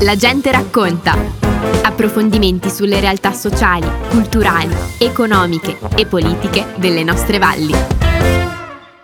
La gente racconta. Approfondimenti sulle realtà sociali, culturali, economiche e politiche delle nostre valli.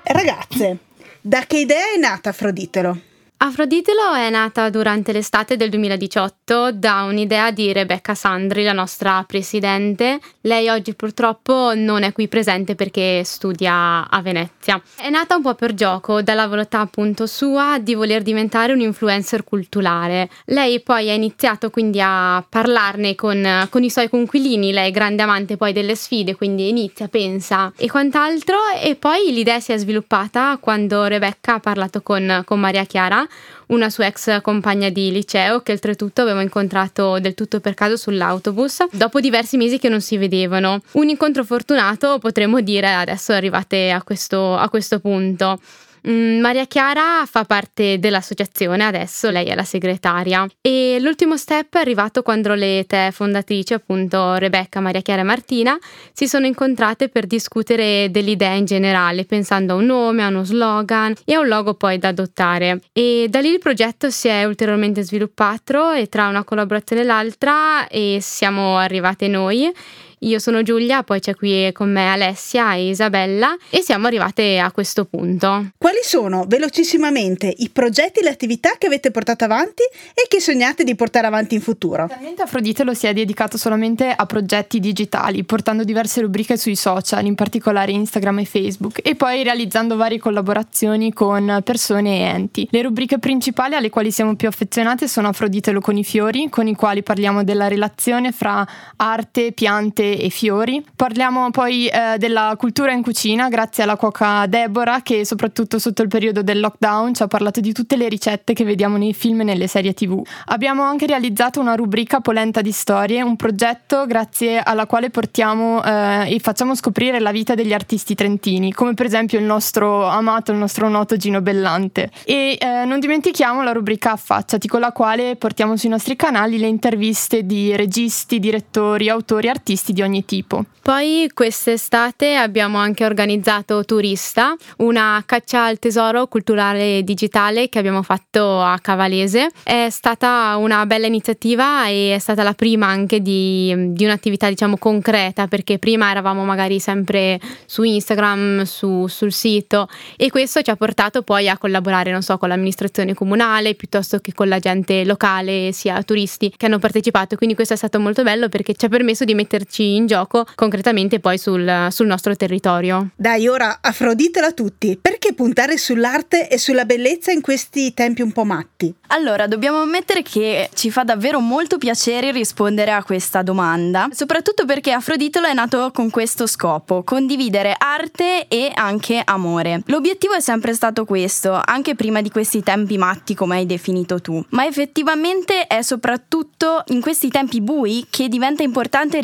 Ragazze, da che idea è nata Afroditelo? Afroditelo è nata durante l'estate del 2018 da un'idea di Rebecca Sandri, la nostra presidente. Lei oggi purtroppo non è qui presente perché studia a Venezia. È nata un po' per gioco, dalla volontà appunto sua di voler diventare un influencer culturale. Lei poi ha iniziato quindi a parlarne con, con i suoi conquilini, lei è grande amante poi delle sfide, quindi inizia, pensa e quant'altro e poi l'idea si è sviluppata quando Rebecca ha parlato con, con Maria Chiara una sua ex compagna di liceo che oltretutto avevo incontrato del tutto per caso sull'autobus dopo diversi mesi che non si vedevano. Un incontro fortunato potremmo dire adesso arrivate a questo, a questo punto. Mm, Maria Chiara fa parte dell'associazione adesso, lei è la segretaria e l'ultimo step è arrivato quando le tre fondatrici, appunto Rebecca, Maria Chiara e Martina, si sono incontrate per discutere dell'idea in generale, pensando a un nome, a uno slogan e a un logo poi da adottare. E da lì il progetto si è ulteriormente sviluppato e tra una collaborazione e l'altra e siamo arrivate noi io sono Giulia, poi c'è qui con me Alessia e Isabella e siamo arrivate a questo punto. Quali sono velocissimamente i progetti e le attività che avete portato avanti e che sognate di portare avanti in futuro? Attualmente Afrodite lo si è dedicato solamente a progetti digitali, portando diverse rubriche sui social, in particolare Instagram e Facebook, e poi realizzando varie collaborazioni con persone e enti. Le rubriche principali alle quali siamo più affezionate sono Afroditelo con i fiori, con i quali parliamo della relazione fra arte, piante e fiori. Parliamo poi eh, della cultura in cucina grazie alla cuoca Deborah che soprattutto sotto il periodo del lockdown ci ha parlato di tutte le ricette che vediamo nei film e nelle serie tv. Abbiamo anche realizzato una rubrica Polenta di storie, un progetto grazie alla quale portiamo eh, e facciamo scoprire la vita degli artisti trentini, come per esempio il nostro amato, il nostro noto Gino Bellante. E eh, non dimentichiamo la rubrica Affacciati con la quale portiamo sui nostri canali le interviste di registi, direttori, autori, artisti di ogni tipo. Poi quest'estate abbiamo anche organizzato Turista, una caccia al tesoro culturale digitale che abbiamo fatto a Cavalese. È stata una bella iniziativa e è stata la prima anche di, di un'attività diciamo concreta perché prima eravamo magari sempre su Instagram, su, sul sito e questo ci ha portato poi a collaborare non so con l'amministrazione comunale piuttosto che con la gente locale sia turisti che hanno partecipato quindi questo è stato molto bello perché ci ha permesso di metterci in gioco concretamente poi sul, sul nostro territorio. Dai, ora Afroditela a tutti, perché puntare sull'arte e sulla bellezza in questi tempi un po' matti? Allora, dobbiamo ammettere che ci fa davvero molto piacere rispondere a questa domanda, soprattutto perché Afroditelo è nato con questo scopo, condividere arte e anche amore. L'obiettivo è sempre stato questo, anche prima di questi tempi matti come hai definito tu, ma effettivamente è soprattutto in questi tempi bui che diventa importante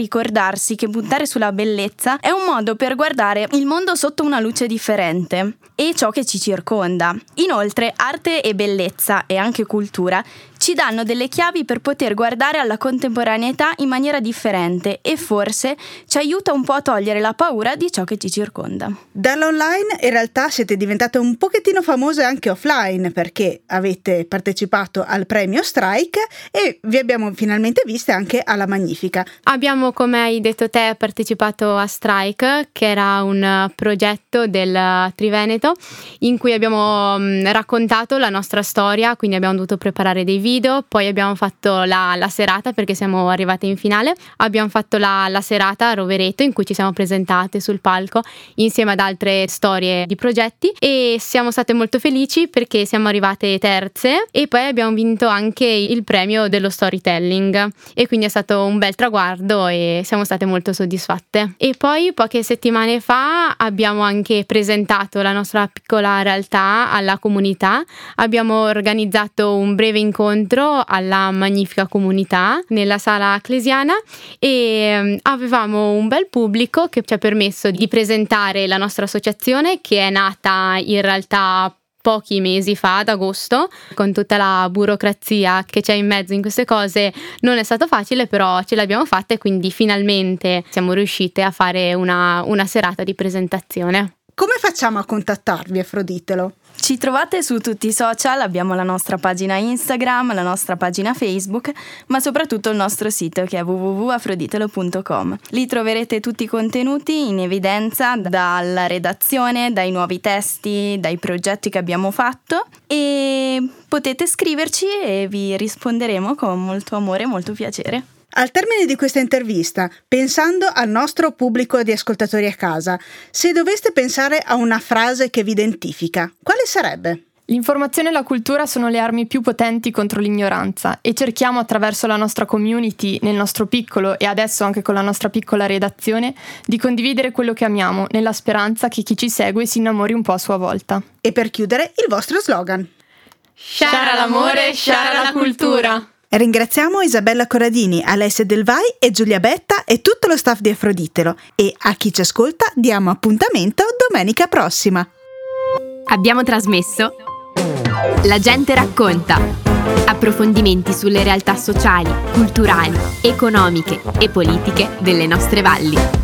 ricordarsi che puntare sulla bellezza è un modo per guardare il mondo sotto una luce differente e ciò che ci circonda. Inoltre, arte e bellezza e anche cultura ci danno delle chiavi per poter guardare alla contemporaneità in maniera differente e forse ci aiuta un po' a togliere la paura di ciò che ci circonda. Dall'online in realtà siete diventate un pochettino famose anche offline perché avete partecipato al premio Strike e vi abbiamo finalmente viste anche alla Magnifica. Abbiamo, come hai detto te, partecipato a Strike, che era un progetto del Triveneto in cui abbiamo mm, raccontato la nostra storia, quindi abbiamo dovuto preparare dei video video, poi abbiamo fatto la, la serata perché siamo arrivate in finale, abbiamo fatto la, la serata a Rovereto in cui ci siamo presentate sul palco insieme ad altre storie di progetti. E siamo state molto felici perché siamo arrivate terze e poi abbiamo vinto anche il premio dello storytelling. E quindi è stato un bel traguardo e siamo state molto soddisfatte. E poi poche settimane fa abbiamo anche presentato la nostra piccola realtà alla comunità, abbiamo organizzato un breve incontro incontro alla magnifica comunità nella sala ecclesiana e mm, avevamo un bel pubblico che ci ha permesso di presentare la nostra associazione che è nata in realtà pochi mesi fa, ad agosto, con tutta la burocrazia che c'è in mezzo in queste cose, non è stato facile, però ce l'abbiamo fatta e quindi finalmente siamo riuscite a fare una, una serata di presentazione. Come facciamo a contattarvi, Afroditelo? Ci trovate su tutti i social, abbiamo la nostra pagina Instagram, la nostra pagina Facebook, ma soprattutto il nostro sito che è www.afroditelo.com. Lì troverete tutti i contenuti in evidenza dalla redazione, dai nuovi testi, dai progetti che abbiamo fatto e potete scriverci e vi risponderemo con molto amore e molto piacere. Al termine di questa intervista, pensando al nostro pubblico di ascoltatori a casa, se doveste pensare a una frase che vi identifica, quale sarebbe? L'informazione e la cultura sono le armi più potenti contro l'ignoranza e cerchiamo attraverso la nostra community, nel nostro piccolo e adesso anche con la nostra piccola redazione, di condividere quello che amiamo, nella speranza che chi ci segue si innamori un po' a sua volta. E per chiudere, il vostro slogan. Share l'amore, share la cultura! Ringraziamo Isabella Corradini, Alessia Del Vai e Giulia Betta e tutto lo staff di Afroditelo e a chi ci ascolta diamo appuntamento domenica prossima. Abbiamo trasmesso La gente racconta. Approfondimenti sulle realtà sociali, culturali, economiche e politiche delle nostre valli.